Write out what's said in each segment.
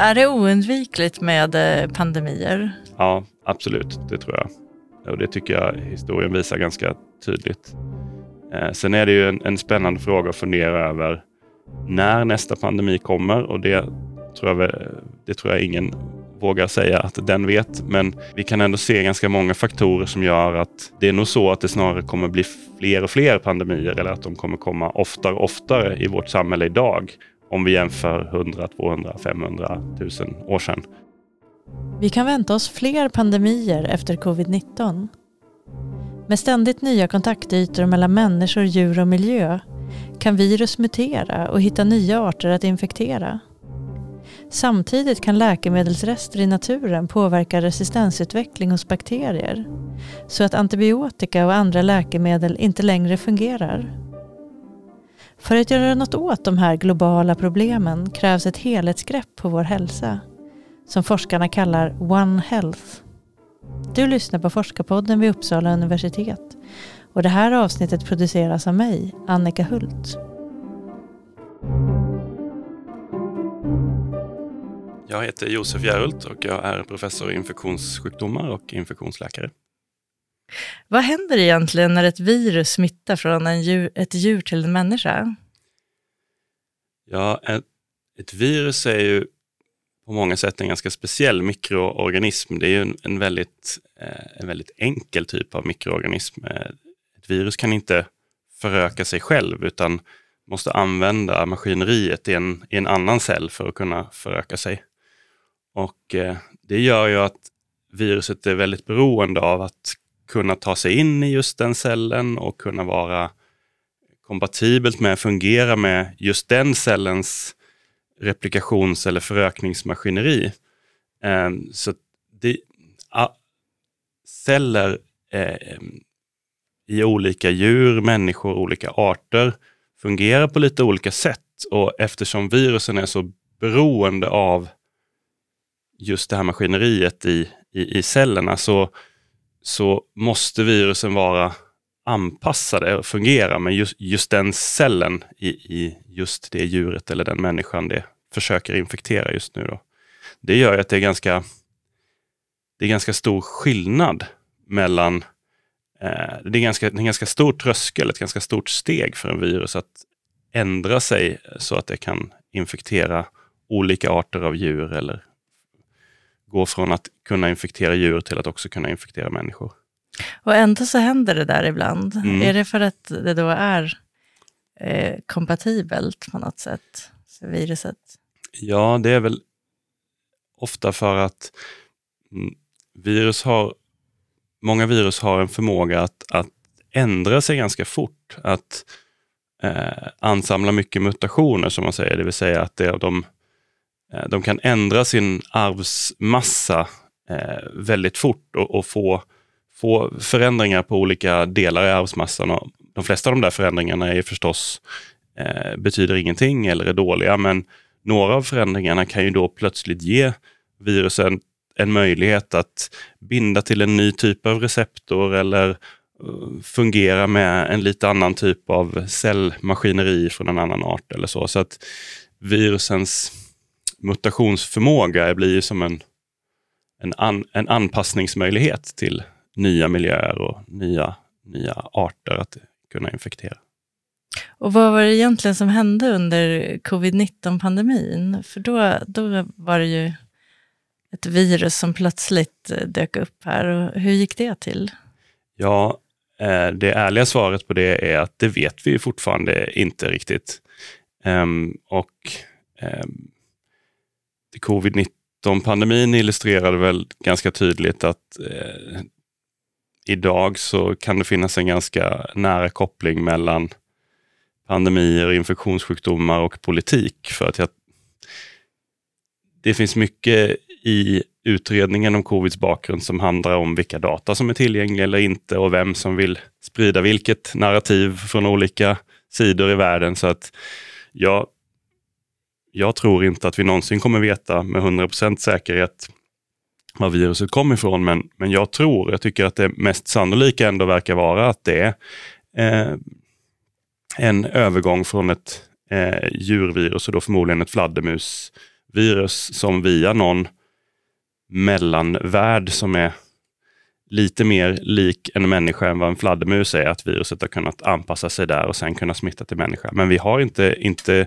Är det oundvikligt med eh, pandemier? Ja, absolut. Det tror jag. Och det tycker jag historien visar ganska tydligt. Eh, sen är det ju en, en spännande fråga att fundera över när nästa pandemi kommer och det tror jag, det tror jag ingen vågar säga att den vet. Men vi kan ändå se ganska många faktorer som gör att det är nog så att det snarare kommer bli fler och fler pandemier eller att de kommer komma oftare och oftare i vårt samhälle idag om vi jämför 100, 200, 500, 1000 år sedan. Vi kan vänta oss fler pandemier efter covid-19. Med ständigt nya kontaktytor mellan människor, djur och miljö kan virus mutera och hitta nya arter att infektera. Samtidigt kan läkemedelsrester i naturen påverka resistensutveckling hos bakterier så att antibiotika och andra läkemedel inte längre fungerar. För att göra något åt de här globala problemen krävs ett helhetsgrepp på vår hälsa som forskarna kallar One Health. Du lyssnar på Forskarpodden vid Uppsala universitet och det här avsnittet produceras av mig, Annika Hult. Jag heter Josef Järhult och jag är professor i infektionssjukdomar och infektionsläkare. Vad händer egentligen när ett virus smittar från en djur, ett djur till en människa? Ja, ett, ett, virus är ju på många sätt en ganska speciell mikroorganism. Det är ju en, en, väldigt, eh, en väldigt enkel typ av mikroorganism. Eh, ett virus kan inte föröka sig själv utan måste använda maskineriet i en, i en annan cell för att kunna föröka sig. Och eh, det gör ju att viruset är väldigt beroende av att kunna ta sig in i just den cellen och kunna vara kompatibelt med, fungera med just den cellens replikations eller förökningsmaskineri. Ehm, så det, celler eh, i olika djur, människor, olika arter fungerar på lite olika sätt och eftersom virusen är så beroende av just det här maskineriet i, i, i cellerna så, så måste virusen vara anpassade och fungera med just, just den cellen i, i just det djuret eller den människan det försöker infektera just nu. Då. Det gör att det är ganska, det är ganska stor skillnad mellan eh, det är ganska, en ganska stor tröskel, ett ganska stort steg för en virus att ändra sig så att det kan infektera olika arter av djur eller gå från att kunna infektera djur till att också kunna infektera människor. Och ändå så händer det där ibland. Mm. Är det för att det då är eh, kompatibelt på något sätt, viruset? Ja, det är väl ofta för att mm, virus har, många virus har en förmåga att, att ändra sig ganska fort. Att eh, ansamla mycket mutationer som man säger, det vill säga att det, de Eh, Eh, de kan ändra sin arvsmassa eh, väldigt fort och, och, få, få förändringar på olika delar i arvsmassan. Och de flesta av de där förändringarna är förstås eh, betyder ingenting eller är dåliga, men några av förändringarna kan ju då plötsligt ge virusen en möjlighet att binda till en ny typ av receptor eller eh, fungera med en lite annan typ av cellmaskineri från en annan art eller så. Så att virusens mutationsförmåga blir ju som en, en, an, en anpassningsmöjlighet till nya miljöer och nya, nya arter att kunna infektera. Och vad var det egentligen som hände under covid-19-pandemin? För då, då var det ju ett virus som plötsligt eh, dök upp här. Och hur gick det till? Ja, eh, det ärliga svaret på det är att det vet vi fortfarande inte riktigt. Um, och um, covid-19-pandemin illustrerade väl ganska tydligt att eh, idag så kan det finnas en ganska nära koppling mellan pandemier, infektionssjukdomar och politik. För att jag, det finns mycket i utredningen om covids bakgrund som handlar om vilka data som är tillgängliga eller inte och vem som vill sprida vilket narrativ från olika sidor i världen. Så att jag jag tror inte att vi någonsin kommer veta med 100% säkerhet var viruset kom ifrån, men, men jag tror, jag tycker att det mest sannolika ändå verkar vara att det är eh, en övergång från ett eh, djurvirus och då förmodligen ett fladdermusvirus som via någon mellanvärld som är lite mer lik en människa än vad en fladdermus är, att viruset har kunnat anpassa sig där och sen kunna smitta till människa. Men vi har inte, inte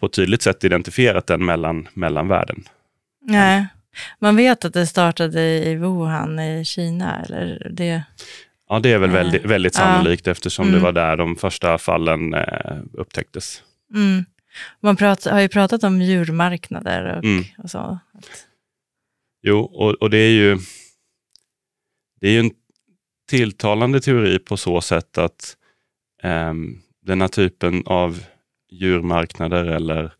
på ett tydligt sätt identifierat den mellan, mellanvärlden. Nej, man vet att det startade i Wuhan i Kina, eller det? Ja, det är väl väldigt, väldigt sannolikt ja. eftersom mm. det var där de första fallen eh, upptäcktes. Mm. Man pratar, har ju pratat om djurmarknader och, mm. och så. Jo, och, och, det är ju det är ju en tilltalande teori på så sätt att eh, den här typen av djurmarknader eller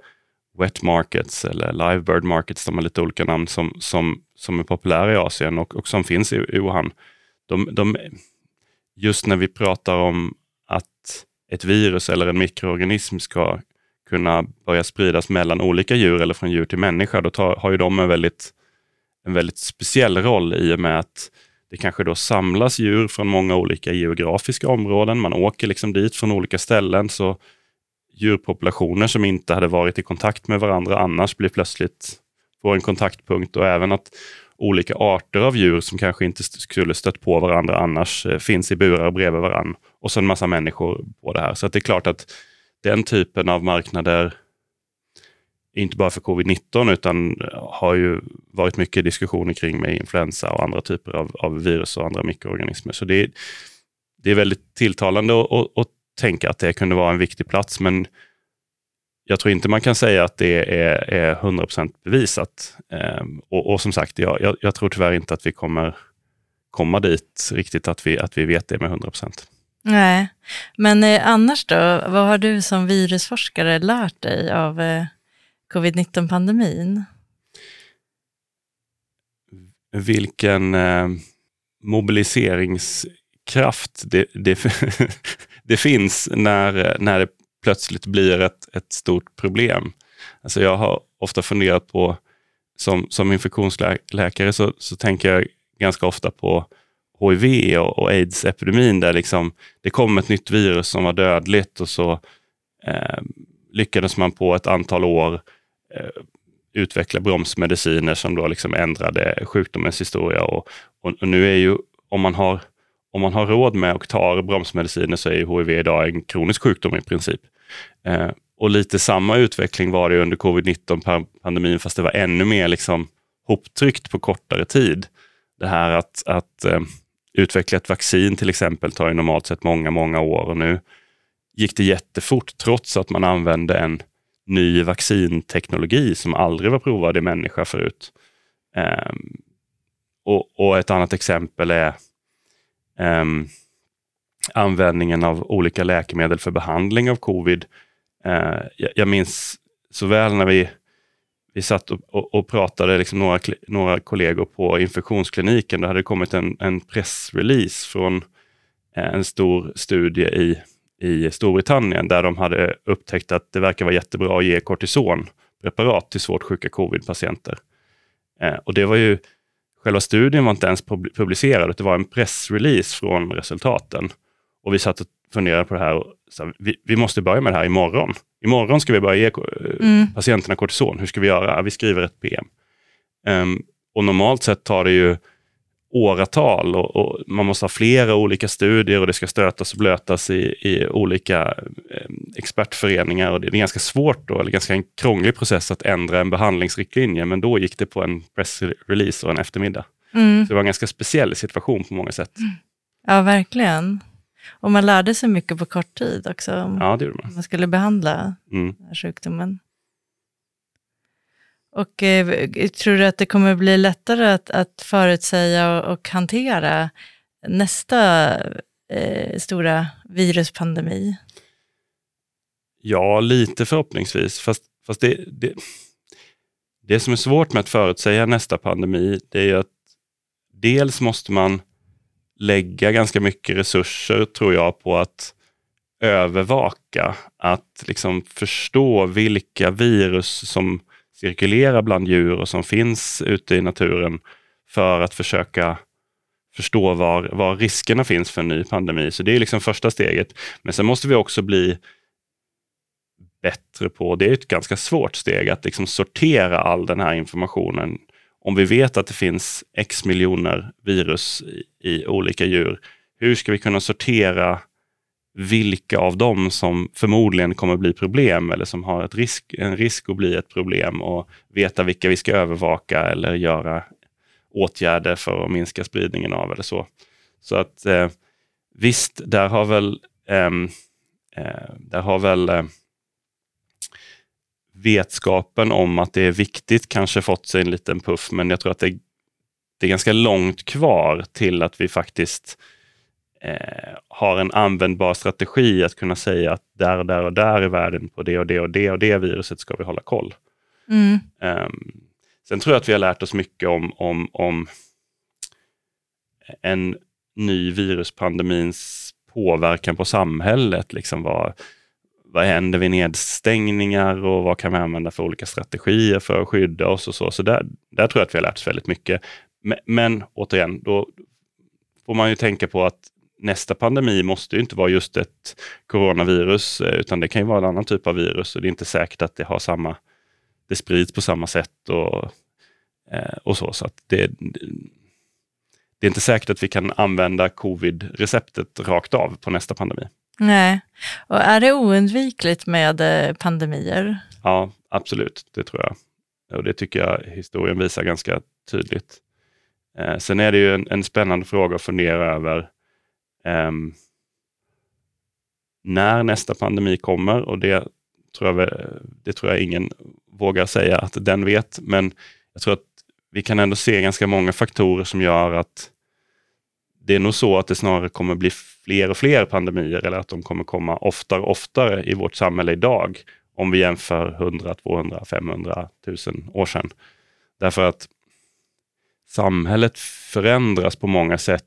wet markets eller live bird markets, de har lite olika namn som, som, som är populära i Asien och, och som finns i, i Wuhan. De, de, just när vi pratar om att ett virus eller en mikroorganism ska kunna börja spridas mellan olika djur eller från djur till människa, då tar, har ju de en väldigt, en väldigt speciell roll i och med att det kanske då samlas djur från många olika geografiska områden. Man åker liksom dit från olika ställen. Så djurpopulationer som inte hade varit i kontakt med varandra annars blir plötsligt får en kontaktpunkt och även att olika arter av djur som kanske inte skulle stött på varandra annars eh, finns i burar bredvid varandra och så en massa människor på det här. Så det är klart att den typen av marknader, inte bara för covid-19 utan eh, har ju varit mycket diskussioner kring med influensa och andra typer av, av virus och andra mikroorganismer. Så det, det är väldigt tilltalande att, att, att tänka att det kunde vara en viktig plats, men jag tror inte man kan säga att det är, är 100% bevisat. Um, och, och, som sagt, jag, jag, jag, tror tyvärr inte att vi kommer komma dit riktigt, att vi, att vi vet det med 100%. Nej, men eh, annars då, vad har du som virusforskare lärt dig av eh, covid-19-pandemin? Vilken eh, kraft det, det, det finns när, när det plötsligt blir ett, ett stort problem. Alltså jag har ofta funderat på, som, som infektionsläkare så, så tänker jag ganska ofta på HIV och, och aids-epidemin där liksom det kom ett nytt virus som var dödligt och så eh, lyckades man på ett antal år eh, utveckla bromsmediciner som då liksom ändrade sjukdomens historia. Och, och, och, nu är ju, om man har om man har råd med och tar bromsmediciner så är HIV idag en kronisk sjukdom i princip. Eh, och lite samma utveckling var det under covid-19 pandemin, fast det var ännu mer liksom hoptryckt på kortare tid. Det här att, att eh, utveckla ett vaccin till exempel tar ju normalt sett många, många år och nu gick det jättefort trots att man använde en ny vaccinteknologi som aldrig var provad i människa förut. Eh, och, och, ett annat exempel är um, användningen av olika läkemedel för behandling av covid. Uh, jag, jag minns så väl när vi, vi satt och, och, och pratade, liksom några, några kollegor på infektionskliniken. Då hade det kommit en, en pressrelease från eh, en stor studie i, i Storbritannien där de hade upptäckt att det verkar vara jättebra att ge kortisonpreparat till svårt sjuka covid-patienter. Eh, och det var ju Själva studien var inte ens publicerad, det var en pressrelease från resultaten. Och vi satt och funderade på det här. Och sa, vi, vi, måste börja med det här imorgon. Imorgon ska vi börja ge mm. patienterna kortison. Hur ska vi göra? Vi skriver ett PM. Um, ehm, och normalt sett tar det ju åratal och, och, man måste ha flera olika studier och det ska stötas och blötas i, i olika eh, expertföreningar. Och det är ganska svårt då, eller ganska en krånglig process att ändra en behandlingsriktlinje, men då gick det på en pressrelease och en eftermiddag. Mm. Så det var en ganska speciell situation på många sätt. Ja, verkligen. Och man lärde sig mycket på kort tid också. Ja, det gjorde man. Man skulle behandla mm. sjukdomen. Och eh, tror du att det kommer bli lättare att, att förutsäga och, och hantera nästa eh, stora viruspandemi? Ja, lite förhoppningsvis. Fast, fast det, det, det som är svårt med att förutsäga nästa pandemi, det är ju att dels måste man lägga ganska mycket resurser, tror jag, på att övervaka, att liksom förstå vilka virus som cirkulerar bland djur och som finns ute i naturen för att försöka förstå var, var riskerna finns för en ny pandemi. Så det är liksom första steget. Men sen måste vi också bli bättre på, det är ett ganska svårt steg, att liksom sortera all den här informationen. Om vi vet att det finns x miljoner virus i, i olika djur, hur ska vi kunna sortera vilka av dem som förmodligen kommer bli problem eller som har ett risk, en risk att bli ett problem och veta vilka vi ska övervaka eller göra åtgärder för att minska spridningen av eller så. Så att eh, visst, där har väl, ehm, eh, där har väl eh, vetskapen om att det är viktigt kanske fått sig en liten puff, men jag tror att det, det är ganska långt kvar till att vi faktiskt eh, har en användbar strategi att kunna säga att där och där och där i världen på det och det och det och det viruset ska vi hålla koll. Mm. Um, sen tror jag att vi har lärt oss mycket om, om, om en ny viruspandemins påverkan på samhället. Liksom vad, vad händer vid nedstängningar och vad kan vi använda för olika strategier för att skydda oss och så. Så där, där tror jag att vi har lärt oss väldigt mycket. Men, men återigen, då får man ju tänka på att nästa pandemi måste ju inte vara just ett coronavirus, eh, utan det kan ju vara en annan typ av virus och det är inte säkert att det har samma, det sprids på samma sätt och, eh, och så. så det, det är inte säkert att vi kan använda covid-receptet rakt av på nästa pandemi. Nej, och är det oundvikligt med eh, pandemier? Ja, absolut, det tror jag. Och det tycker jag historien visar ganska tydligt. sen är det ju en, en spännande fråga att fundera över Um, när nästa pandemi kommer och det tror, jag, det tror jag ingen vågar säga att den vet, men jag tror att vi kan ändå se ganska många faktorer som gör att det är nog så att det snarare kommer bli fler och fler pandemier eller att de kommer komma oftare och oftare i vårt samhälle idag om vi jämför 100, 200, 500, 1000 år sedan. Därför att samhället förändras på många sätt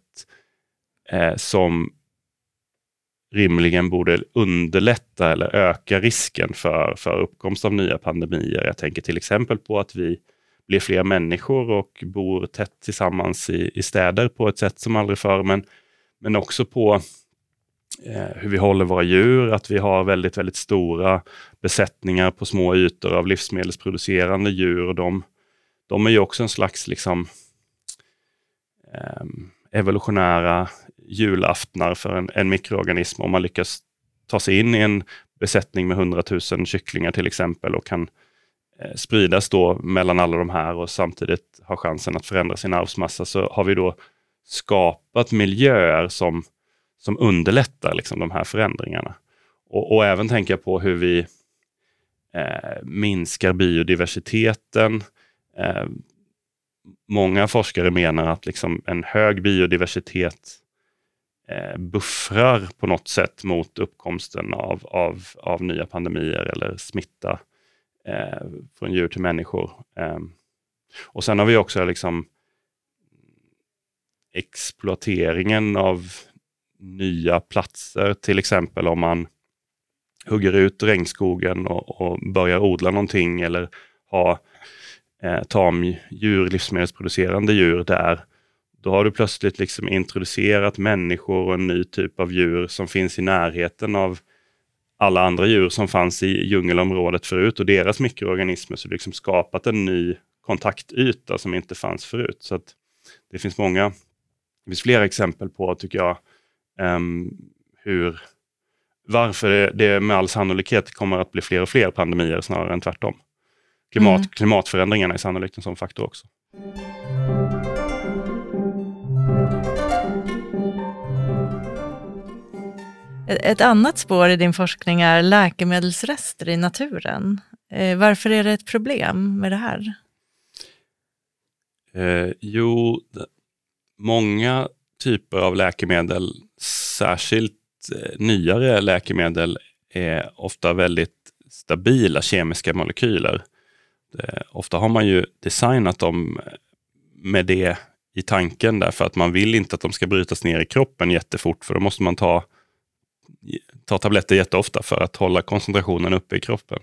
eh, som rimligen borde underlätta eller öka risken för, för uppkomst av nya pandemier. Jag tänker till exempel på att vi blir fler människor och bor tätt tillsammans i, i städer på ett sätt som aldrig förr, men, men också på eh, hur vi håller våra djur, att vi har väldigt, väldigt stora besättningar på små ytor av livsmedelsproducerande djur. Och de, de är ju också en slags liksom, eh, evolutionära julaftnar för en, en mikroorganism om man lyckas ta sig in i en besättning med 100 000 kycklingar till exempel och kan eh, spridas då mellan alla de här och samtidigt ha chansen att förändra sin arvsmassa så har vi då skapat miljöer som, som underlättar liksom, de här förändringarna. Och, och även tänka på hur vi eh, minskar biodiversiteten. Eh, många forskare menar att liksom en hög biodiversitet eh, Eh, buffrar på något sätt mot uppkomsten av, av, av nya pandemier eller smitta eh, från djur till människor. Eh, och sen har vi också liksom exploateringen av nya platser, till exempel om man hugger ut regnskogen och, och börjar odla någonting eller ha eh, tamdjur, livsmedelsproducerande djur där då har du plötsligt liksom introducerat människor och en ny typ av djur som finns i närheten av alla andra djur som fanns i djungelområdet förut och deras mikroorganismer. Så du liksom skapat en ny kontaktyta som inte fanns förut. Så det finns många, det finns flera exempel på, tycker jag, um, hur, varför det, det med all sannolikhet kommer att bli fler och fler pandemier snarare än tvärtom. Klimat, mm. Klimatförändringarna är sannolikt en sån faktor också. Ett annat spår i din forskning är läkemedelsrester i naturen. Eh, varför är det ett problem med det här? Eh, jo, många typer av läkemedel, särskilt eh, nyare läkemedel, är ofta väldigt stabila kemiska molekyler. Eh, ofta har man ju designat dem med det i tanken därför att man vill inte att de ska brytas ner i kroppen jättefort för då måste man ta tar tabletter jätteofta för att hålla koncentrationen uppe i kroppen.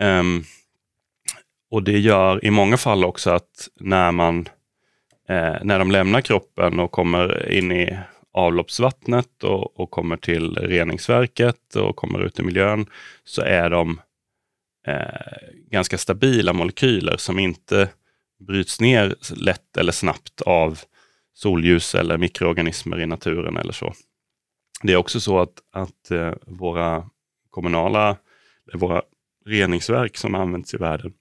Um, och det gör i många fall också att när man eh, när de lämnar kroppen och kommer in i avloppsvattnet och, och, kommer till reningsverket och kommer ut i miljön så är de eh, ganska stabila molekyler som inte bryts ner lätt eller snabbt av solljus eller mikroorganismer i naturen eller så. Det är också så att, att eh, våra kommunala, våra reningsverk som används i världen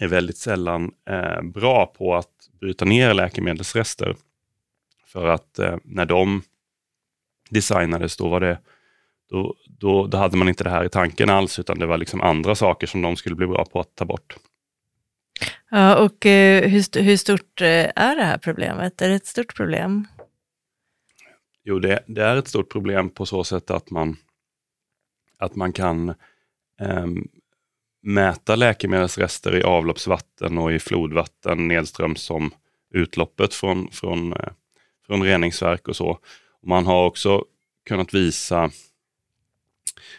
är väldigt sällan eh, bra på att bryta ner läkemedelsrester. För att eh, när de designades, då, var det, då, då, då hade man inte det här i tanken alls, utan det var liksom andra saker som de skulle bli bra på att ta bort. Ja, och hur, hur stort är det här problemet? Är det ett stort problem? Jo, det, det är ett stort problem på så sätt att man, att man kan eh, mäta läkemedelsrester i avloppsvatten och i flodvatten nedströms som utloppet från, från, eh, från reningsverk och så. Man har också kunnat visa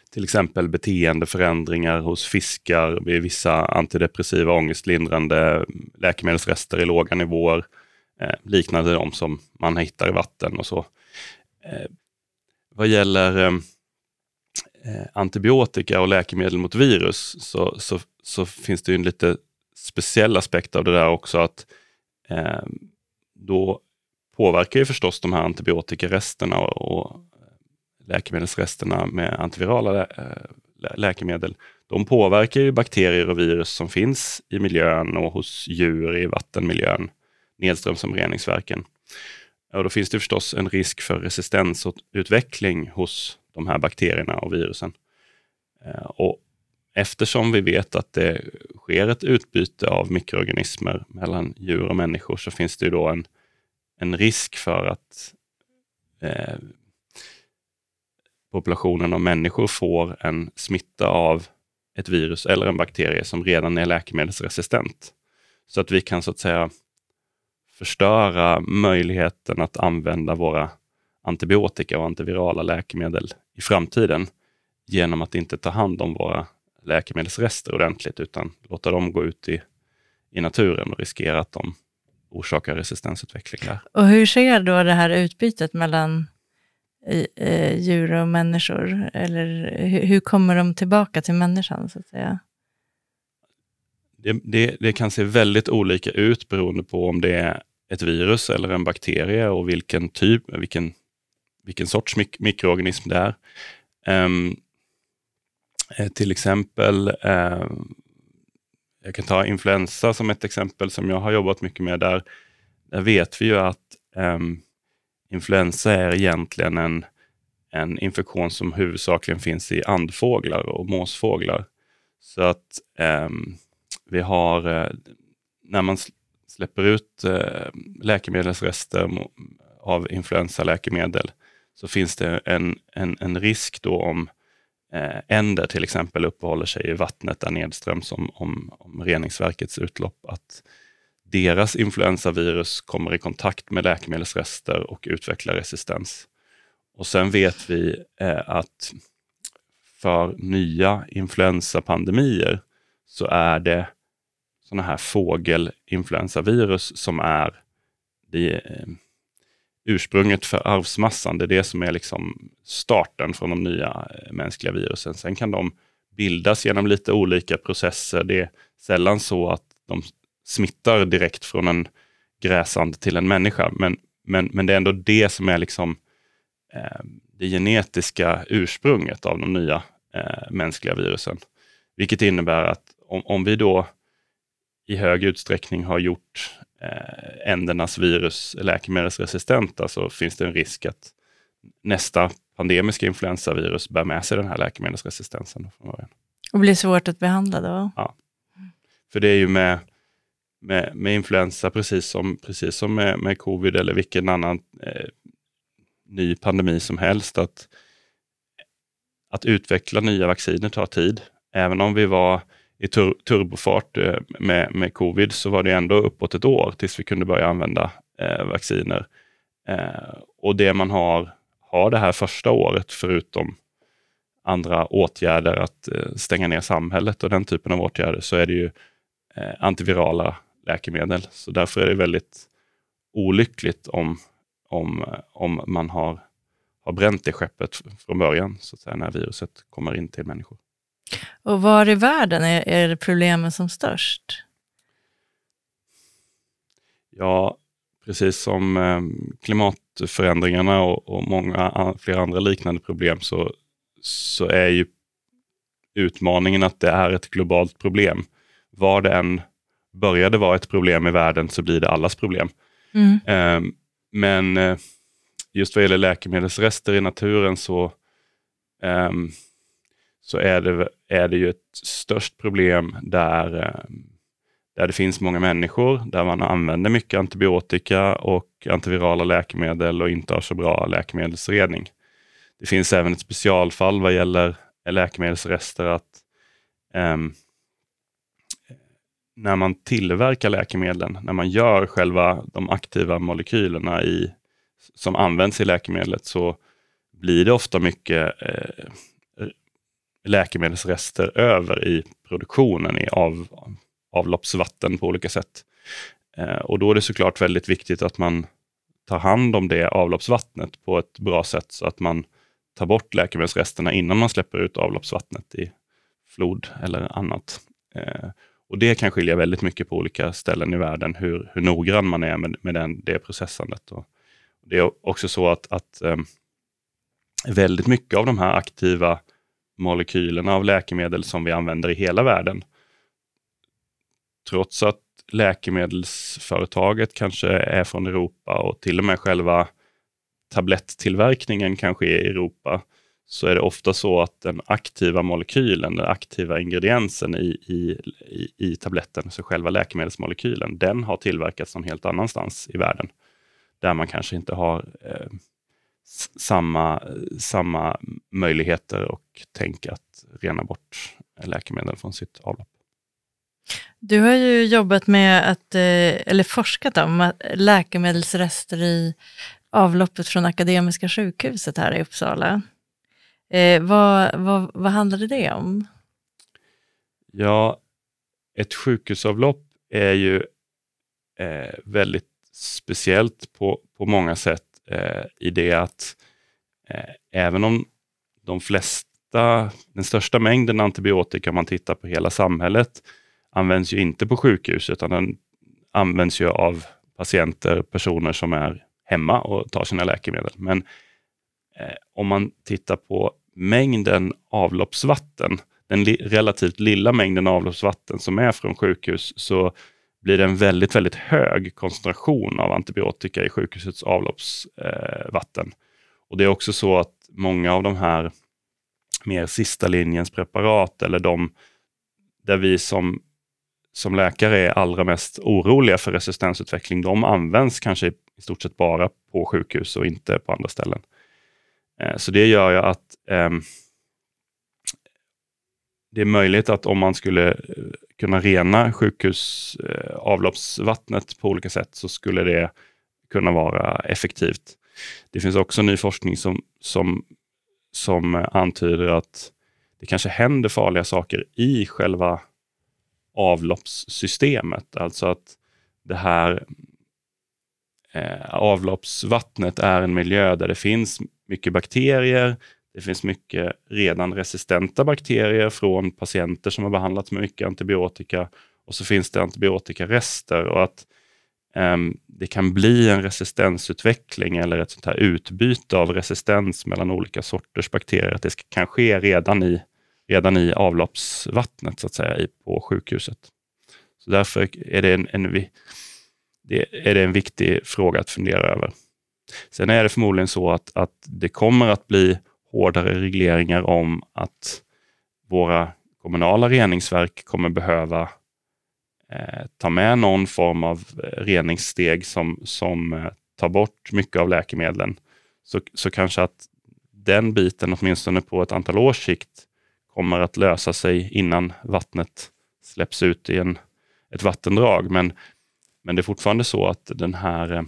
till exempel beteendeförändringar hos fiskar vid vissa antidepressiva ångestlindrande läkemedelsrester i låga nivåer, eh, liknande de som man hittar i vatten och så. Eh, vad gäller eh, eh, antibiotika och läkemedel mot virus så, så, så, finns det en lite speciell aspekt av det där också att eh, då påverkar ju förstås de här antibiotikaresterna och, och eh, läkemedelsresterna med antivirala eh, lä läkemedel, de påverkar ju bakterier och virus som finns i miljön och hos djur i vattenmiljön nedströms som reningsverken. Och då finns det förstås en risk för resistensutveckling hos de här bakterierna och virusen. Eh, och eftersom vi vet att det sker ett utbyte av mikroorganismer mellan djur och människor så finns det ju då en, en risk för att eh, populationen av människor får en smitta av ett virus eller en bakterie som redan är läkemedelsresistent. Så att vi kan så att säga förstöra möjligheten att använda våra antibiotika och antivirala läkemedel i framtiden genom att inte ta hand om våra läkemedelsrester ordentligt utan låta dem gå ut i, i naturen och riskera att de orsakar resistensutveckling där. Och hur sker då det här utbytet mellan eh, djur och människor? Eller hur, hur, kommer de tillbaka till människan så att säga? Det, det, det, kan se väldigt olika ut beroende på om det är ett virus eller en bakterie och vilken typ, vilken, vilken sorts mik mikroorganism det är. Um, till exempel, um, jag kan ta influensa som ett exempel som jag har jobbat mycket med. Där, där vet vi ju att um, influensa är egentligen en, en infektion som huvudsakligen finns i andfåglar och måsfåglar. Så att um, vi har, eh, när man släpper ut eh, läkemedelsrester av influensaläkemedel så finns det en, en, en risk då om eh, änder till exempel uppehåller sig i vattnet där nedströms om, om, om reningsverkets utlopp, att deras influensavirus kommer i kontakt med läkemedelsrester och utvecklar resistens. Och sen vet vi eh, att för nya influensapandemier så är det sådana här fågelinfluensavirus som är det, eh, ursprunget för arvsmassan. Det är det som är liksom starten från de nya eh, mänskliga virusen. Sen kan de bildas genom lite olika processer. Det är sällan så att de smittar direkt från en gräsand till en människa. Men, men, men det är ändå det som är liksom eh, det genetiska ursprunget av de nya eh, mänskliga virusen. Vilket innebär att om, om vi då i hög utsträckning har gjort eh, ändernas virus läkemedelsresistenta så finns det en risk att nästa pandemiska influensavirus bär med sig den här läkemedelsresistensen. Från början. Och blir svårt att behandla då? Ja. För det är ju med, med, med influensa, precis som, precis som med, med covid eller vilken annan eh, ny pandemi som helst, att, att utveckla nya vacciner tar tid. Även om vi var i tur turbofart eh, med, med covid så var det ändå uppåt ett år tills vi kunde börja använda eh, vacciner. Eh, och det man har, har det här första året, förutom andra åtgärder, att eh, stänga ner samhället och den typen av åtgärder, så är det ju eh, antivirala läkemedel. Så därför är det väldigt olyckligt om, om, om man har, har bränt det skeppet från början, så att säga, när viruset kommer in till människor. Och var i världen är, är problemen som störst? Ja, precis som eh, klimatförändringarna och, och många flera andra liknande problem så, så är ju utmaningen att det är ett globalt problem. Var det än började vara ett problem i världen så blir det allas problem. Mm. Eh, men eh, just vad gäller läkemedelsrester i naturen så, eh, så är, det, är det ju ett störst problem där, eh, där det finns många människor, där man använder mycket antibiotika och antivirala läkemedel och inte har så bra läkemedelsredning. Det finns även ett specialfall vad gäller läkemedelsrester att um, när man tillverkar läkemedlen, när man gör själva de aktiva molekylerna i, som används i läkemedlet, så blir det ofta mycket eh, läkemedelsrester över i produktionen i av, avloppsvatten på olika sätt. Eh, och då är det såklart väldigt viktigt att man tar hand om det avloppsvattnet på ett bra sätt så att man tar bort läkemedelsresterna innan man släpper ut avloppsvattnet i flod eller annat. Eh, och Det kan skilja väldigt mycket på olika ställen i världen, hur, hur noggrann man är med, med den, det processandet. Och det är också så att, att eh, väldigt mycket av de här aktiva molekylerna av läkemedel som vi använder i hela världen, trots att läkemedelsföretaget kanske är från Europa och till och med själva tablettillverkningen kanske är i Europa, så är det ofta så att den aktiva molekylen, den aktiva ingrediensen i, i, i, i tabletten, så själva läkemedelsmolekylen, den har tillverkats någon helt annanstans i världen. Där man kanske inte har eh, samma, samma möjligheter och tänk att rena bort läkemedel från sitt avlopp. Du har ju jobbat med att, eh, eller forskat om läkemedelsrester i avloppet från Akademiska sjukhuset här i Uppsala. Eh, vad, vad, vad handlade det om? Ja, ett sjukhusavlopp är ju eh, väldigt speciellt på, på många sätt eh, i det att eh, även om de flesta, den största mängden antibiotika om man tittar på hela samhället används ju inte på sjukhus utan den används ju av patienter, personer som är hemma och tar sina läkemedel. Men eh, om man tittar på mängden avloppsvatten, den li relativt lilla mängden avloppsvatten som är från sjukhus, så blir det en väldigt, väldigt hög koncentration av antibiotika i sjukhusets avloppsvatten. Eh, och Det är också så att många av de här mer sista linjens preparat, eller de där vi som, som läkare är allra mest oroliga för resistensutveckling, de används kanske i stort sett bara på sjukhus och inte på andra ställen. Eh, så det gör ju att eh, det är möjligt att om man skulle eh, kunna rena sjukhusavloppsvattnet eh, på olika sätt så skulle det kunna vara effektivt. Det finns också ny forskning som, som, som antyder att det kanske händer farliga saker i själva avloppssystemet. Alltså att det här eh, avloppsvattnet är en miljö där det finns mycket bakterier. Det finns mycket redan resistenta bakterier från patienter som har behandlats med mycket antibiotika och så finns det antibiotikarester och att um, det kan bli en resistensutveckling eller ett sånt här utbyte av resistens mellan olika sorters bakterier. Att det kan ske redan i, redan i avloppsvattnet så att säga på sjukhuset. Så därför är det en, en det är det en viktig fråga att fundera över. Sen är det förmodligen så att, att det kommer att bli hårdare regleringar om att våra kommunala reningsverk kommer behöva eh, ta med någon form av eh, reningssteg som, som eh, tar bort mycket av läkemedlen. Så, så kanske att den biten, åtminstone på ett antal års sikt, kommer att lösa sig innan vattnet släpps ut i en, ett vattendrag. Men men det är fortfarande så att den här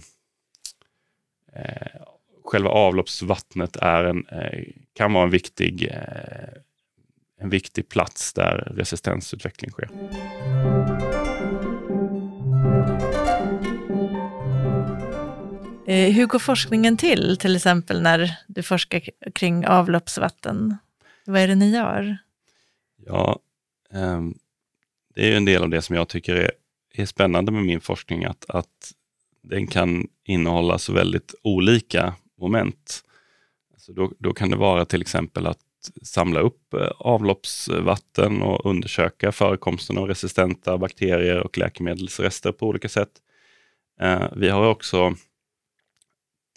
eh, själva avloppsvattnet är en, eh, kan vara en viktig, eh, en viktig plats där resistensutveckling sker. Eh, hur går forskningen till, till exempel när du forskar kring avloppsvatten? Vad är det ni gör? Ja, um, det är en del av det som jag tycker är, är spännande med min forskning, att, att den kan innehålla så väldigt olika moment. Alltså då, då kan det vara till exempel att samla upp eh, avloppsvatten och undersöka förekomsten av resistenta bakterier och läkemedelsrester på olika sätt. Eh, vi har också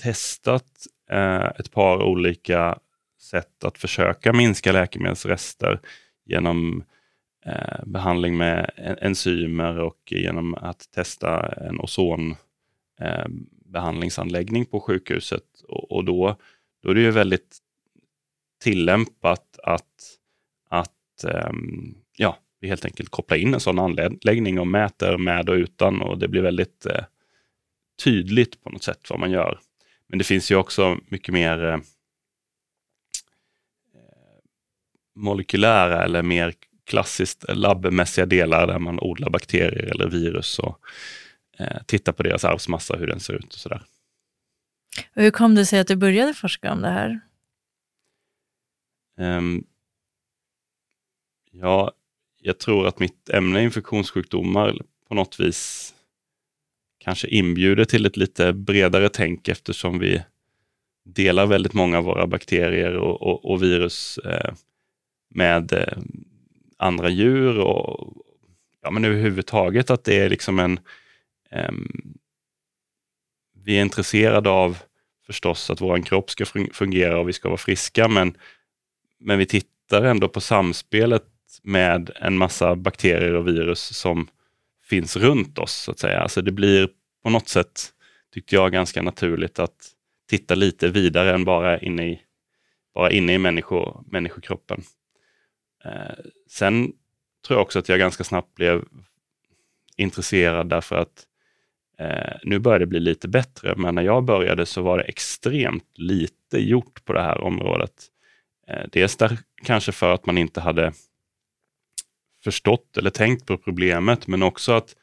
testat eh, ett par olika sätt att försöka minska läkemedelsrester genom eh, behandling med enzymer och genom att testa en ozon eh, behandlingsanläggning på sjukhuset. Och då, då är det ju väldigt tillämpat att, att um, ja, vi helt enkelt kopplar in en sån anläggning och mäter med och utan och det blir väldigt uh, tydligt på något sätt vad man gör. Men det finns ju också mycket mer eh, molekylära eller mer klassiskt eh, labbmässiga delar där man odlar bakterier eller virus och uh, tittar på deras arvsmassa, hur den ser ut och sådär. Och hur kom det sig att du började forska om det här? Um, ja, jag tror att mitt ämne infektionssjukdomar på något vis kanske inbjuder till ett lite bredare tänk eftersom vi delar väldigt många av våra bakterier och, och, och virus eh, med eh, andra djur och ja, men överhuvudtaget att det är liksom en... Eh, vi är intresserade av förstås att vår kropp ska fungera och vi ska vara friska, men men vi tittar ändå på samspelet med en massa bakterier och virus som finns runt oss, så att säga. Alltså det blir på något sätt, tyckte jag, ganska naturligt att titta lite vidare än bara inne i, bara inne i människor, människokroppen. Eh, sen tror jag också att jag ganska snabbt blev intresserad därför att eh, nu börjar det bli lite bättre, men när jag började så var det extremt lite gjort på det här området. Eh, dels där kanske för att man inte hade förstått eller tänkt på problemet, men också att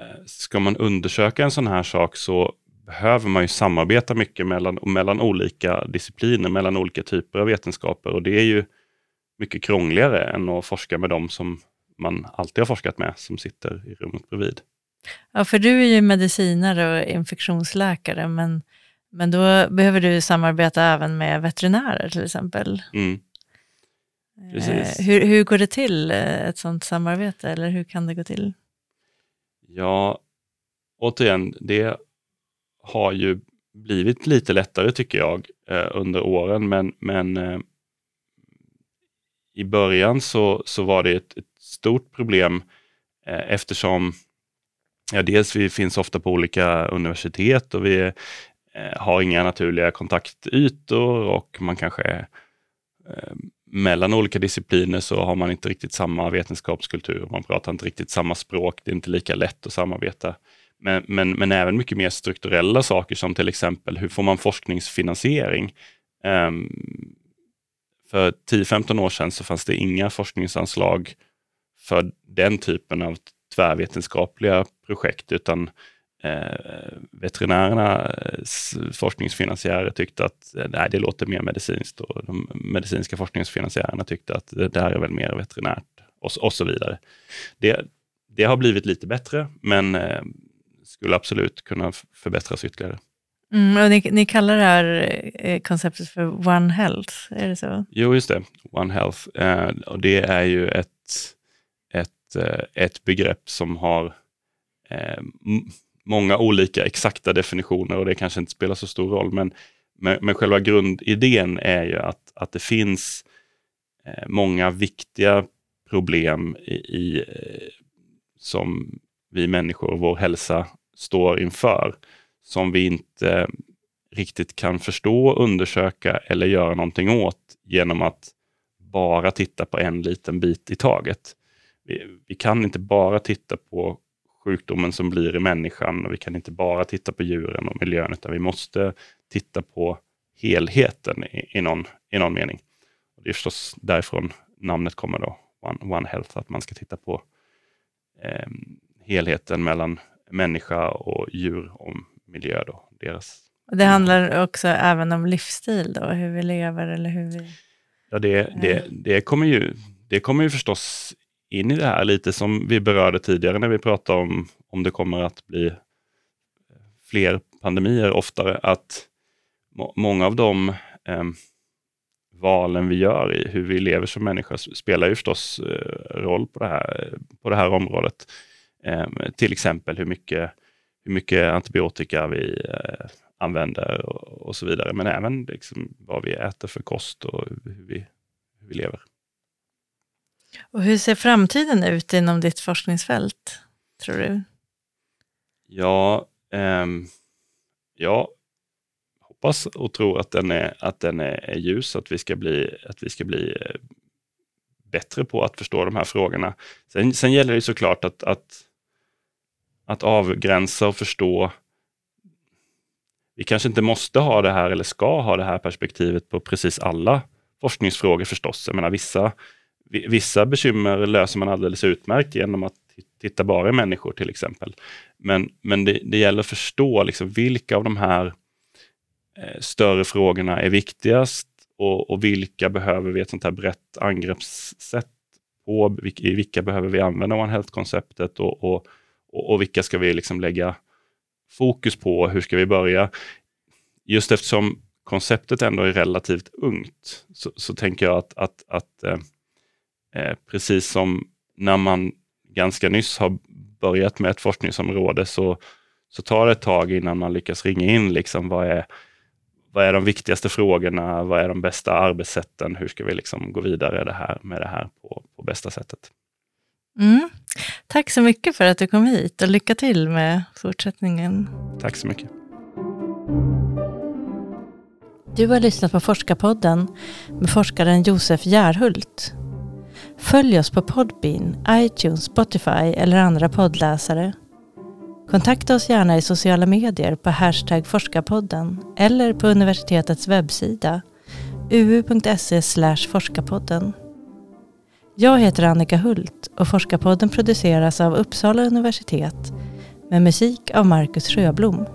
eh, ska man undersöka en sån här sak så behöver man ju samarbeta mycket mellan, mellan olika discipliner, mellan olika typer av vetenskaper och det är ju mycket krångligare än att forska med dem som man alltid har forskat med, som sitter i rummet bredvid. Ja, för du är ju medicinare och infektionsläkare, men men då behöver du samarbeta även med veterinärer till exempel. Mm. Eh, hur, hur går det till, eh, ett sådant samarbete, eller hur kan det gå till? Ja, återigen, det har ju blivit lite lättare tycker jag eh, under åren, men, men i början så, så var det ett, ett stort problem eftersom ja, dels vi finns ofta på olika universitet och vi eh, har inga naturliga kontaktytor och man kanske eh, mellan olika discipliner så har man inte riktigt samma vetenskapskultur. Man pratar inte riktigt samma språk. Det är inte lika lätt att samarbeta. Men, men, men även mycket mer strukturella saker som till exempel hur får man forskningsfinansiering? Um, för 10-15 år sedan så fanns det inga forskningsanslag för den typen av tvärvetenskapliga projekt, utan eh, veterinärernas forskningsfinansiärer tyckte att eh, nej, det låter mer medicinskt och de medicinska forskningsfinansiärerna tyckte att det, här är väl mer veterinärt och, och så vidare. Det, det har blivit lite bättre, men eh, skulle absolut kunna förbättras ytterligare. Mm, ni, ni, kallar det här eh, konceptet för One Health, är det så? Jo, just det. One Health. Eh, och det är ju ett, Eh, ett, begrepp som har eh, många olika exakta definitioner och det kanske inte spelar så stor roll. Men, men, men själva grundidén är ju att, att det finns eh, många viktiga problem i, i eh, som vi människor och vår hälsa står inför, som vi inte riktigt kan förstå, undersöka eller göra någonting åt genom att bara titta på en liten bit i taget. Vi, vi kan inte bara titta på sjukdomen som blir i människan. Och vi kan inte bara titta på djuren och miljön, utan vi måste titta på helheten i, i, någon, i någon mening. Och det är förstås därifrån namnet kommer då, One, One Health, att man ska titta på eh, helheten mellan människa och djur och miljö. Då. deras. Det handlar också även om livsstil då, hur vi lever eller hur vi... Ja, det, det, det, kommer ju, det kommer ju förstås in i det här lite som vi berörde tidigare när vi pratade om om det kommer att bli eh, fler pandemier oftare, att må, många av de eh, valen vi gör i hur vi lever som människa spelar ju förstås eh, roll på det här, på det här området. Eh, till exempel hur mycket, hur mycket antibiotika vi eh, använder och, och, så vidare. Men även liksom vad vi äter för kost och hur vi, hur vi lever. Och hur ser framtiden ut inom ditt forskningsfält, tror du? Ja, ehm, ja hoppas och tror att den är, att den är, ljus, att vi ska bli, att vi ska bli eh, bättre på att förstå de här frågorna. Sen, sen gäller det såklart att, att, att avgränsa och förstå vi kanske inte måste ha det här eller ska ha det här perspektivet på precis alla forskningsfrågor förstås. Jag menar, vissa, vissa bekymmer löser man alldeles utmärkt genom att titta bara i människor till exempel. Men, men det, det gäller att förstå liksom vilka av de här eh, större frågorna är viktigast och, och, vilka behöver vi ett sånt här brett angreppssätt på? I vilka behöver vi använda One Health-konceptet och, och, och, vilka ska vi liksom lägga fokus på? Hur ska vi börja? Just eftersom konceptet ändå är relativt ungt så, så tänker jag att, att, att eh, eh precis som när man ganska nyss har börjat med ett forskningsområde så, så tar det ett tag innan man lyckas ringa in liksom vad är, vad är de viktigaste frågorna, vad är de bästa arbetssätten, hur ska vi liksom gå vidare det här, med det här på, på bästa sättet. Mm. Tack så mycket för att du kom hit och lycka till med fortsättningen. Tack så mycket. Du har lyssnat på Forskarpodden med forskaren Josef Järhult. Följ oss på Podbean, iTunes, Spotify eller andra poddläsare. Kontakta oss gärna i sociala medier på hashtag forskarpodden eller på universitetets webbsida uu.se forskarpodden. Jag heter Annika Hult och Forskarpodden produceras av Uppsala universitet med musik av Marcus Sjöblom.